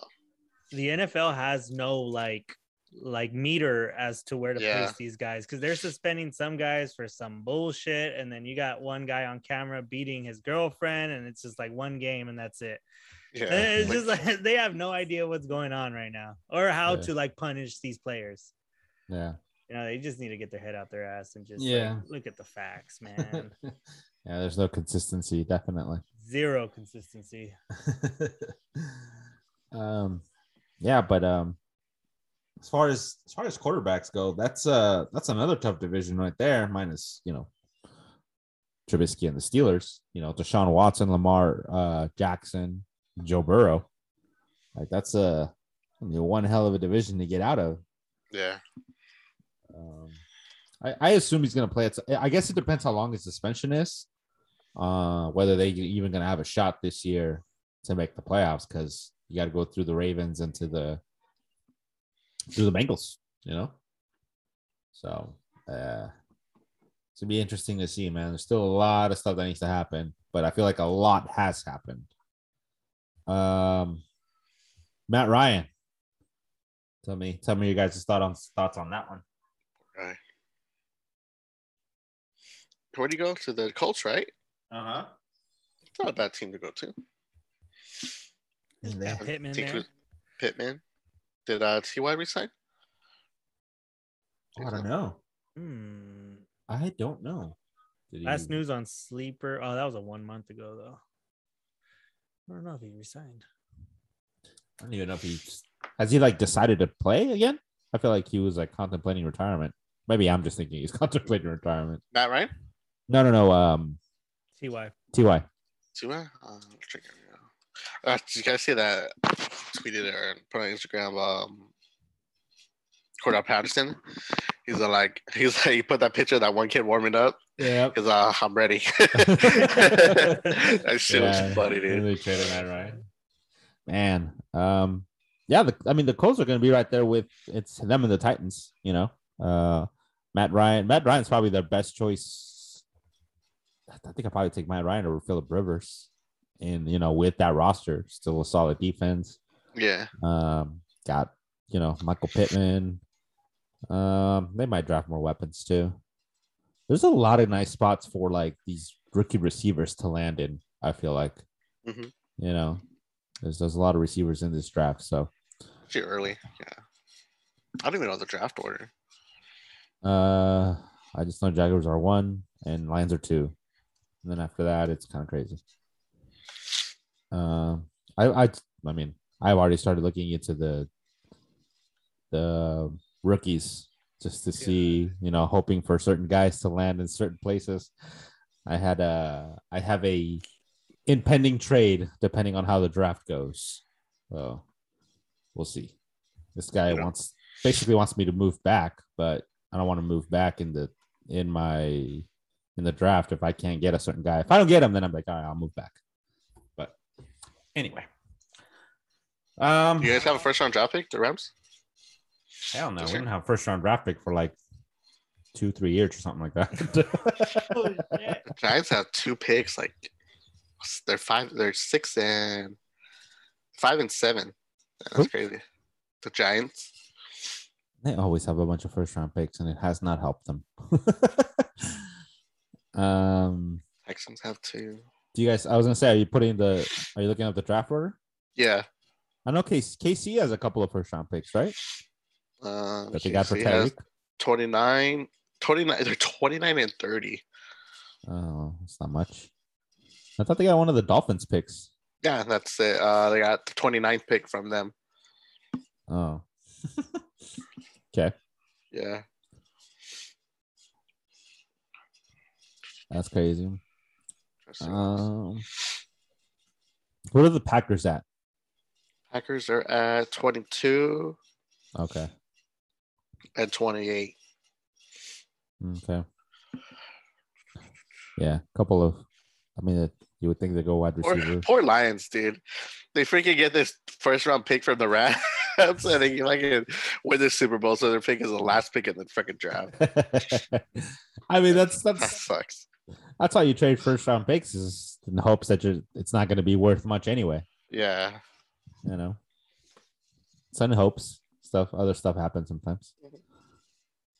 Speaker 4: The NFL has no like like meter as to where to
Speaker 3: Yeah.
Speaker 4: place these guys because they're suspending some guys for some bullshit, and then you got one guy on camera beating his girlfriend, and it's just like one game and that's it.
Speaker 3: yeah,
Speaker 4: it's
Speaker 3: like,
Speaker 4: just like they have no idea what's going on right now or how
Speaker 2: Yeah.
Speaker 4: to like punish these players.
Speaker 2: yeah,
Speaker 4: You know, they just need to get their head out their ass and just
Speaker 2: Yeah.
Speaker 4: like, look at the facts, man.
Speaker 2: yeah. There's no consistency, definitely.
Speaker 4: Zero consistency.
Speaker 2: um, yeah, but um, as far as as far as quarterbacks go, that's uh that's another tough division right there. Minus you know Trubisky and the Steelers. You know Deshaun Watson, Lamar uh, Jackson, Joe Burrow. Like that's a I mean, one hell of a division to get out of.
Speaker 3: yeah,
Speaker 2: Um, I, I assume he's going to play it. I guess it depends how long his suspension is. Uh, whether they even going to have a shot this year to make the playoffs because you got to go through the Ravens and to the through the Bengals. You know, so uh, it's gonna be interesting to see, man. There's still a lot of stuff that needs to happen, but I feel like a lot has happened. Um, Matt Ryan, tell me, tell me your guys' thought on thoughts on that one.
Speaker 3: right. Where do you go to the Colts? Right.
Speaker 2: Uh huh.
Speaker 3: It's not a bad team to go to.
Speaker 2: And
Speaker 4: Yeah,
Speaker 2: they-
Speaker 4: Pittman
Speaker 3: Think
Speaker 4: there.
Speaker 3: who's- Pittman. Did uh Ty resign?
Speaker 2: I don't know.
Speaker 4: Hmm.
Speaker 2: I don't know. Did
Speaker 4: Last
Speaker 2: he-
Speaker 4: news on Sleeper. Oh, that was a one month ago though. I don't know if he resigned.
Speaker 2: I don't even know if he has he like decided to play again. I feel like he was like contemplating retirement. Maybe I'm just thinking he's contemplating retirement.
Speaker 3: Matt Ryan?
Speaker 2: No, no, no. Um,
Speaker 3: Ty?
Speaker 4: Ty.
Speaker 2: Ty.
Speaker 3: Uh, check it out. Uh, did you guys see that? Tweeted or put on Instagram. Um, Cordarrelle Patterson. He's uh, like, he's like, he put that picture of that one kid warming up.
Speaker 2: Yeah.
Speaker 3: Cause uh, I'm ready. that shit was funny, dude.
Speaker 2: They traded Matt Ryan. Man, um, yeah. The, I mean, the Colts are going to be right there with it's them and the Titans. You know, uh, Matt Ryan. Matt Ryan's probably their best choice. I think I probably take Matt Ryan over Philip Rivers, and you know, with that roster, still a solid defense.
Speaker 3: Yeah,
Speaker 2: Um, got you know Michael Pittman. Um, they might draft more weapons too. There's a lot of nice spots for like these rookie receivers to land in. I feel like,
Speaker 3: Mhm.
Speaker 2: you know, there's there's a lot of receivers in this draft. So,
Speaker 3: too early. Yeah, I don't even know the draft order.
Speaker 2: uh, I just know Jaguars are one and Lions are two, and then after that, it's kind of crazy. Um, I I I mean, I've already started looking into the the rookies just to
Speaker 3: Yeah.
Speaker 2: see, you know, hoping for certain guys to land in certain places. I had a I have a impending trade depending on how the draft goes. So we'll see. This guy
Speaker 3: know.
Speaker 2: wants basically wants me to move back, but I don't want to move back in the in my in the draft if I can't get a certain guy. If I don't get him, then I'm like, all right, I'll move back. But anyway. Um
Speaker 3: Do you guys have a first round draft pick, the Rams?
Speaker 2: hell no, we
Speaker 3: Does
Speaker 2: didn't have a first round draft pick for like two, three years or something like that.
Speaker 4: Oh, shit.
Speaker 3: The Giants have two picks. Like they're five, they're six and five and seven. That's
Speaker 2: Who?
Speaker 3: crazy. The Giants.
Speaker 2: They always have a bunch of first round picks, and it has not helped them. um,
Speaker 3: Texans have two.
Speaker 2: Do you guys? I was gonna say, are you putting the? Are you looking at the draft order?
Speaker 3: Yeah.
Speaker 2: I know KC, KC has a couple of first round picks, right?
Speaker 3: Uh,
Speaker 2: That they got for
Speaker 3: KC
Speaker 2: Tyreek.
Speaker 3: 29, 29, they're 29 and 30.
Speaker 2: Oh, it's not much. I thought they got one of the Dolphins picks.
Speaker 3: Yeah, that's it. Uh, they got the 29th pick from them.
Speaker 2: Oh, okay,
Speaker 3: Yeah.
Speaker 2: that's crazy. Um, what are the Packers at?
Speaker 3: Packers are at 22
Speaker 2: Okay,
Speaker 3: and 28.
Speaker 2: okay, yeah, a couple of. I mean, you would think they go wide
Speaker 3: Poor,
Speaker 2: receiver.
Speaker 3: poor Lions, dude. They freaking get this first round pick from the Rams and they like win the Super Bowl. So their pick is the last pick in the freaking draft.
Speaker 2: I mean, that's
Speaker 3: That
Speaker 2: that's
Speaker 3: sucks.
Speaker 2: That's how you trade first round picks is in hopes that you're, it's not going to be worth much anyway.
Speaker 3: Yeah.
Speaker 2: You know, it's in hopes. Stuff, other stuff happens sometimes.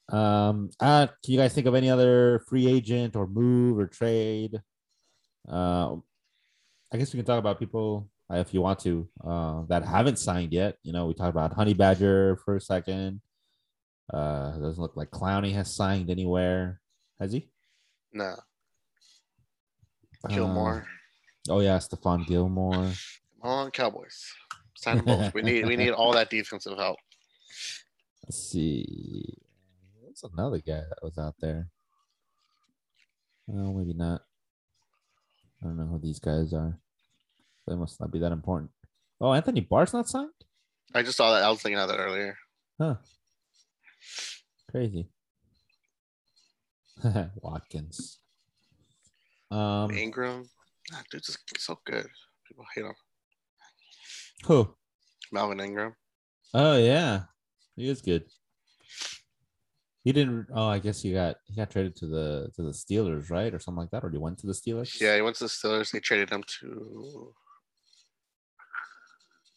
Speaker 2: Um, uh, can you guys think of any other free agent or move or trade? Uh, I guess we can talk about people uh, if you want to uh, that haven't signed yet. You know, we talked about Honey Badger for a second. Uh, doesn't look like Clowney has signed anywhere. Has he?
Speaker 3: No. Gilmore.
Speaker 2: Um, oh yeah, Stephon Gilmore.
Speaker 3: Come on, Cowboys. Sign them both. We need we need all that defensive help.
Speaker 2: Let's see. What's another guy that was out there? Oh, maybe not. I don't know who these guys are. They must not be that important. Oh, Anthony Barr's not signed?
Speaker 3: I just saw that. I was thinking of that earlier.
Speaker 2: Huh. Crazy. Watkins. Um,
Speaker 3: Ingram. Ah, dude's just so good. People hate him.
Speaker 2: who?
Speaker 3: Melvin Ingram.
Speaker 2: Oh yeah, he is good. He didn't. Oh, I guess he got he got traded to the to the Steelers, right, or something like that, or he went to the Steelers.
Speaker 3: Yeah, he went to the Steelers. They traded him to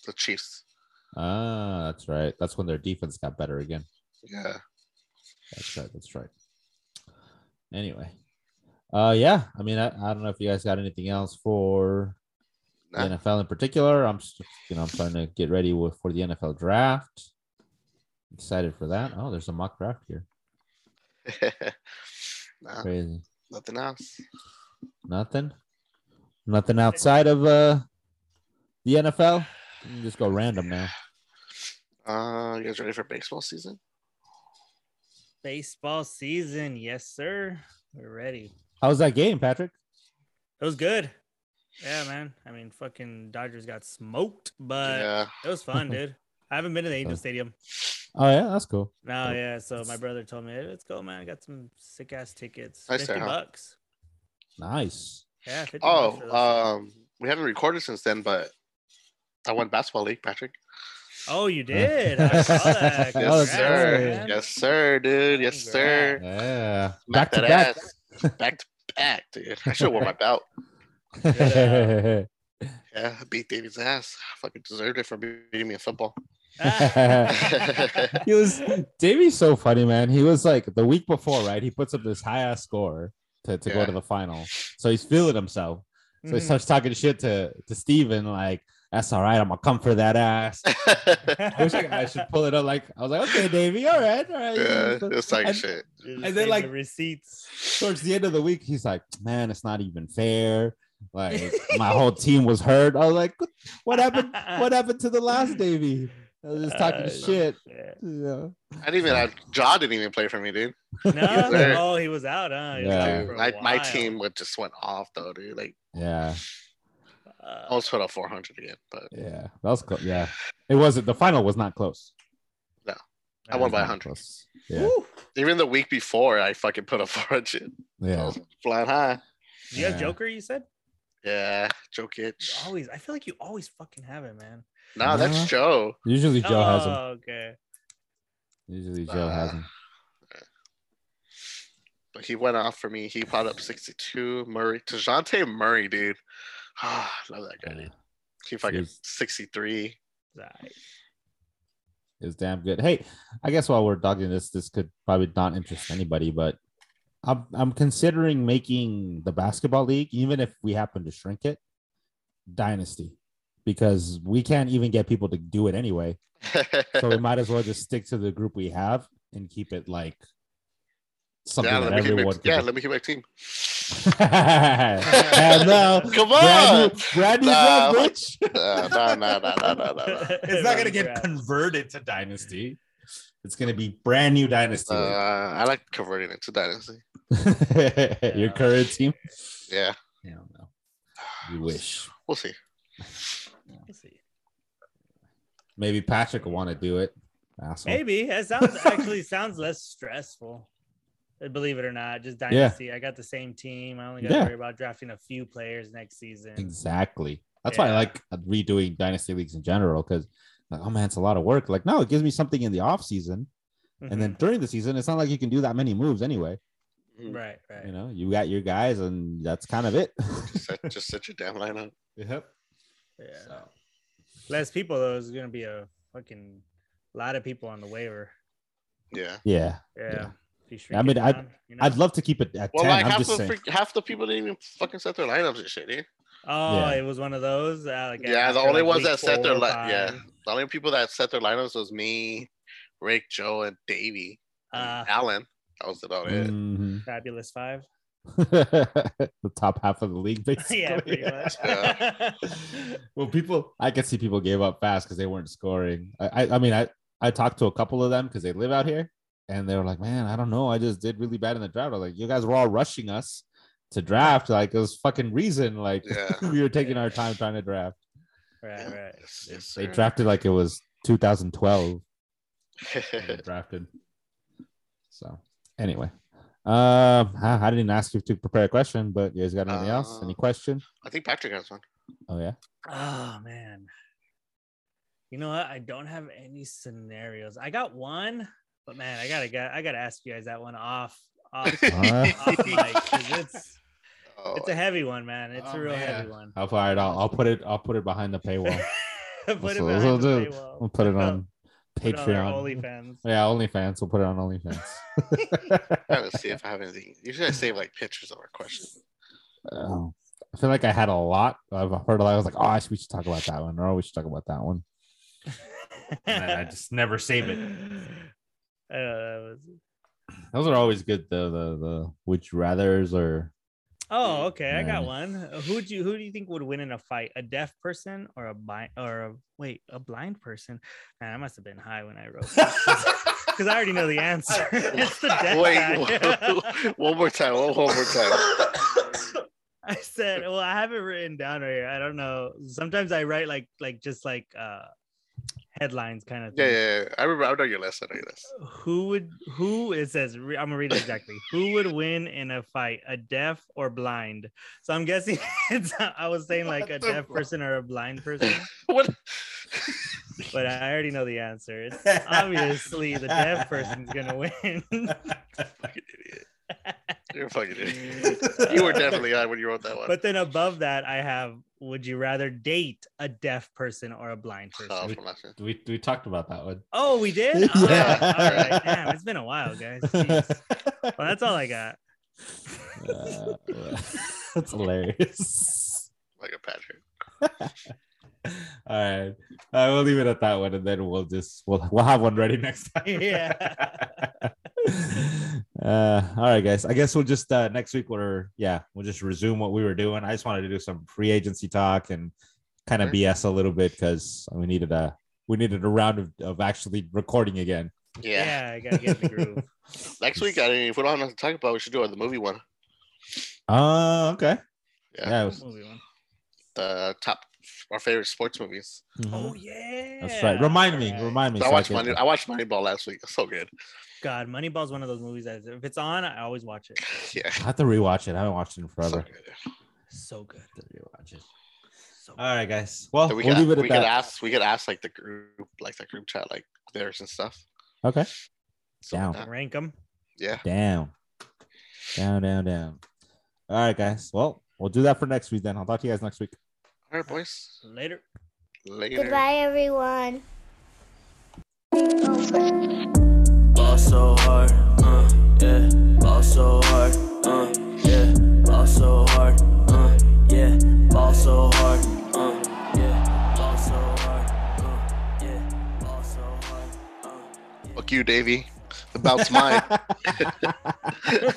Speaker 3: the Chiefs.
Speaker 2: Ah, that's right. That's when their defense got better again.
Speaker 3: Yeah.
Speaker 2: That's right. That's right. Anyway, Uh, yeah. I mean, I, I don't know if you guys got anything else for
Speaker 3: Nah.
Speaker 2: the NFL in particular. I'm just, you know, I'm trying to get ready with, for the NFL draft. Excited for that. Oh, there's a mock draft here.
Speaker 3: nah,
Speaker 2: Crazy.
Speaker 3: nothing else.
Speaker 2: Nothing. Nothing outside of uh the NFL. You can just go random now.
Speaker 3: Uh, you guys ready for baseball season?
Speaker 4: Baseball season, yes, sir. We're ready.
Speaker 2: How was that game, Patrick?
Speaker 4: It was good. Yeah, man. I mean, fucking Dodgers got smoked, but
Speaker 3: yeah.
Speaker 4: it was fun, dude. I haven't been to the Angel. Stadium.
Speaker 2: Oh yeah, that's cool.
Speaker 4: No,
Speaker 2: Cool.
Speaker 4: yeah. So my brother told me, hey, let's go, man. I got some sick ass tickets.
Speaker 3: Nice
Speaker 4: 50
Speaker 3: there, huh?
Speaker 4: bucks.
Speaker 2: Nice.
Speaker 4: Yeah, 50 bucks for those.
Speaker 3: Oh, um, we haven't recorded since then, but I won basketball league, Patrick.
Speaker 4: oh, you did. I saw that.
Speaker 2: Yes,
Speaker 3: Yes,
Speaker 4: Congrats,
Speaker 3: sir.
Speaker 4: man.
Speaker 3: Yes, sir, dude. Yes, sir.
Speaker 2: Yeah.
Speaker 3: Smack
Speaker 2: Back to
Speaker 3: that
Speaker 2: back.
Speaker 3: ass. Back to back, dude. I should have worn my belt. Yeah, I beat David's ass. I fucking deserved it for beating me in football.
Speaker 2: he was Davey's so funny, man. He was like the week before, right? He puts up this high ass score to, to go to the final. So he's feeling himself. So he
Speaker 4: Mhm.
Speaker 2: starts talking shit to, to Steven, like, that's all right. I'm gonna come for that ass. I wish I, I should pull it up. Like, I was like, okay, Davey, all right, all right.
Speaker 3: yeah, it's like
Speaker 2: And-
Speaker 3: shit.
Speaker 2: And then, like-
Speaker 4: the receipts.
Speaker 2: Towards the end of the week, he's like, man, it's not even fair. Like, my whole team was hurt. I was like, what, what happened? What happened to the last Davey? I was just talking
Speaker 4: Uh,
Speaker 2: shit.
Speaker 4: Yeah.
Speaker 3: I didn't even have Jaw didn't even play for me, dude.
Speaker 4: No,
Speaker 3: there.
Speaker 4: oh, he was out, huh? He was
Speaker 2: Yeah.
Speaker 4: out for
Speaker 3: My, my team would just went off though, dude. Like
Speaker 2: Yeah.
Speaker 3: I
Speaker 4: Uh,
Speaker 3: almost put up 400 again, but
Speaker 2: Yeah, that was close. Yeah, it wasn't. The final was not close.
Speaker 3: No, I won by 100.
Speaker 2: close. Yeah,
Speaker 4: Woo.
Speaker 3: even the week before, I fucking put up 400. I
Speaker 2: yeah.
Speaker 3: was flying high.
Speaker 4: Do you have
Speaker 2: Yeah.
Speaker 4: Joker? You said
Speaker 3: Yeah,
Speaker 4: you
Speaker 3: Jokic.
Speaker 4: always. I feel like you always fucking have it, man.
Speaker 3: No, that's Joe.
Speaker 2: Usually Joe has him.
Speaker 4: Oh, okay.
Speaker 2: Usually Joe has
Speaker 3: Uh,
Speaker 2: him.
Speaker 3: But he went off for me. He put up 62. Murray. Dejounte Murray, dude. Ah, love that guy, dude. He fucking
Speaker 2: Yes.
Speaker 3: 63.
Speaker 4: Right.
Speaker 2: Is damn good. Hey, I guess while we're dogging this, this could probably not interest anybody, but I'm I'm considering making the basketball league, even if we happen to shrink it, dynasty, because we can't even get people to do it anyway. So we might as well just stick to the group we have and keep it like something
Speaker 3: yeah,
Speaker 2: that
Speaker 3: let me keep
Speaker 2: everyone
Speaker 3: my,
Speaker 2: can
Speaker 3: yeah,
Speaker 2: do.
Speaker 3: let me keep my team.
Speaker 2: and now,
Speaker 3: Come
Speaker 2: brand
Speaker 3: on.
Speaker 2: new, brand new
Speaker 3: Nah.
Speaker 2: bitch.
Speaker 3: No, no, no, no, no, no, no.
Speaker 2: It's not gonna get converted to dynasty. It's gonna be brand new dynasty.
Speaker 3: Uh, I like converting it to dynasty.
Speaker 2: Your current team?
Speaker 3: Yeah,
Speaker 2: I don't know. You wish.
Speaker 3: we'll see.
Speaker 4: Let's see.
Speaker 2: Maybe Patrick will want to do it. Asshole.
Speaker 4: Maybe it sounds actually sounds less stressful. Uh, Believe it or not, just dynasty. I got the same team. I only got to worry about drafting a few players next season.
Speaker 2: Exactly. That's why I like redoing dynasty leagues in general because, like, oh man, it's a lot of work. Like, no, it gives me something in the off season, and then during the season, it's not like you can do that many moves anyway.
Speaker 4: Mhm. right, right.
Speaker 2: You know, you got your guys, and that's kind of it.
Speaker 3: Just set, just set your damn lineup.
Speaker 2: yep.
Speaker 4: yeah. Less people though is gonna be a fucking lot of people on the waiver.
Speaker 3: Yeah.
Speaker 2: Yeah.
Speaker 4: Yeah.
Speaker 2: Yeah.
Speaker 4: If you shrink
Speaker 2: I mean,
Speaker 4: it
Speaker 2: I'd-
Speaker 4: down, you know?
Speaker 2: I'd love to keep it at
Speaker 3: Well,
Speaker 2: 10.
Speaker 3: like
Speaker 2: I'm
Speaker 3: half
Speaker 2: just
Speaker 3: the
Speaker 2: saying.
Speaker 3: freak, half the people didn't even fucking set their lineups and shit, dude.
Speaker 4: Oh,
Speaker 2: Yeah.
Speaker 4: it was one of those. Uh, like
Speaker 3: Yeah, the only
Speaker 4: like,
Speaker 3: ones that set their li- yeah. The only people that set their lineups was me, Rick, Joe, and Davey. and
Speaker 4: Uh,
Speaker 3: Alan. That was about it.
Speaker 2: Mhm.
Speaker 4: Fabulous five.
Speaker 2: the top half of the league, basically.
Speaker 4: yeah, pretty much.
Speaker 2: well, people, I can see people gave up fast because they weren't scoring. I, I, I mean, I, I talked to a couple of them because they live out here, and they were like, "Man, I don't know, I just did really bad in the draft." I was like, "You guys were all rushing us to draft, like it was fucking reason, like
Speaker 3: Yeah.
Speaker 2: we were taking our time trying to draft."
Speaker 4: right, right.
Speaker 3: Yes, yes,
Speaker 2: They drafted like it was 2012. drafted. So anyway, um, I, I didn't ask you to prepare a question, but you guys got anything else? Any
Speaker 3: Uh,
Speaker 2: question?
Speaker 3: I think Patrick has one.
Speaker 2: Oh yeah.
Speaker 4: Oh man. You know what? I don't have any scenarios. I got one, but man, I gotta get I gotta ask you guys that one off off,
Speaker 2: Uh,
Speaker 4: off mic 'cause it's
Speaker 3: Oh,
Speaker 4: it's a heavy one, man. It's
Speaker 2: Oh,
Speaker 4: a real
Speaker 2: man.
Speaker 4: heavy one.
Speaker 2: I'll fire it. I'll, I'll put it. I'll put it behind the paywall.
Speaker 4: Put it
Speaker 2: So-
Speaker 4: behind
Speaker 2: so
Speaker 4: the
Speaker 2: do-
Speaker 4: paywall.
Speaker 2: I'll put it on
Speaker 4: Put it on
Speaker 2: Patreon.
Speaker 4: OnlyFans.
Speaker 2: Yeah, OnlyFans. We'll put it on OnlyFans.
Speaker 3: I gotta see if I have anything. Usually I save like pictures of our questions.
Speaker 2: Um, I feel like I had a lot. I've heard a lot. I was like, oh, we should talk about that one, or oh, we should talk about that one. And then I just never save it.
Speaker 4: I know, that was...
Speaker 2: Those are always good. though. the the would you rather's or
Speaker 4: Oh, okay. I got one. Who would you who do you think would win in a fight? A deaf person or a blind or a wait, a blind person? Man, I must have been high when I wrote because I already know the answer. it's the deaf
Speaker 3: Wait,
Speaker 4: guy.
Speaker 3: one more time. One, one more time.
Speaker 4: I said, well, I have it written down right here. I don't know. Sometimes I write like like just like uh headlines kind of
Speaker 3: Yeah,
Speaker 4: thing.
Speaker 3: yeah, yeah. I remember. I know your list. I know your list.
Speaker 4: Who would who it says I'm gonna read it exactly. who would win in a fight, a deaf or blind? So I'm guessing it's I was saying like a deaf person or a blind person,
Speaker 3: What?
Speaker 4: but I already know the answer. It's obviously the deaf person's gonna win.
Speaker 3: fucking idiot. You're a fucking idiot. You were definitely on when you wrote that one.
Speaker 4: but then above that, I have would you rather date a deaf person or a blind person?
Speaker 3: Oh, from last year.
Speaker 2: we we talked about that one.
Speaker 4: Oh, we did? All
Speaker 2: Yeah.
Speaker 4: right, all right. Damn, it's been a while, guys. Jeez. Well, that's all I got.
Speaker 2: Uh, that's hilarious.
Speaker 3: like a Patrick.
Speaker 2: All right, uh, we'll leave it at that one, and then we'll just we'll we'll have one ready next time.
Speaker 4: Yeah.
Speaker 2: uh, all right, guys. I guess we'll just uh, next week we're yeah we'll just resume what we were doing. I just wanted to do some free agency talk and kind of BS a little bit because we needed a we needed a round of, of actually recording again.
Speaker 3: Yeah.
Speaker 4: yeah, I gotta get in the groove.
Speaker 3: Next week, I mean, if we don't have nothing to talk about, we should do the movie one.
Speaker 2: Oh, okay.
Speaker 3: Yeah.
Speaker 2: Yeah, it was-
Speaker 4: Movie one.
Speaker 3: The top our favorite sports movies.
Speaker 2: mhm.
Speaker 4: Oh yeah,
Speaker 2: that's right. Remind me.
Speaker 4: All right.
Speaker 2: Remind me.
Speaker 3: So I
Speaker 2: so
Speaker 3: watched
Speaker 2: can-
Speaker 3: Money. I watched Moneyball last week. It's so good.
Speaker 4: God, Moneyball's one of those movies that if it's on, I always watch it.
Speaker 3: Yeah.
Speaker 2: I have to rewatch it. I haven't watched it in forever.
Speaker 3: So
Speaker 2: forever.
Speaker 3: good.
Speaker 4: So good.
Speaker 2: I have to rewatch it.
Speaker 4: So
Speaker 2: All right, guys. Well,
Speaker 3: So we
Speaker 2: we'll
Speaker 3: could,
Speaker 2: leave it
Speaker 3: we
Speaker 2: at
Speaker 3: could
Speaker 2: that.
Speaker 3: ask we could ask like the group like the group chat like theirs and stuff.
Speaker 2: Okay.
Speaker 3: So,
Speaker 2: Down.
Speaker 3: uh,
Speaker 4: rank them.
Speaker 3: yeah.
Speaker 2: Down. Down, down, down. All right, guys. Well, we'll do that for next week then. I'll talk to you guys next week.
Speaker 3: All right, boys.
Speaker 4: Later.
Speaker 3: Later.
Speaker 1: Goodbye, everyone.
Speaker 5: Ball so hard, uh, yeah. Ball so hard, uh, yeah. Ball so hard, uh, yeah. Ball so hard, uh, yeah. Ball so hard, uh, yeah. Ball so hard, uh, yeah.
Speaker 3: Fuck you, Davey. The bout's mine.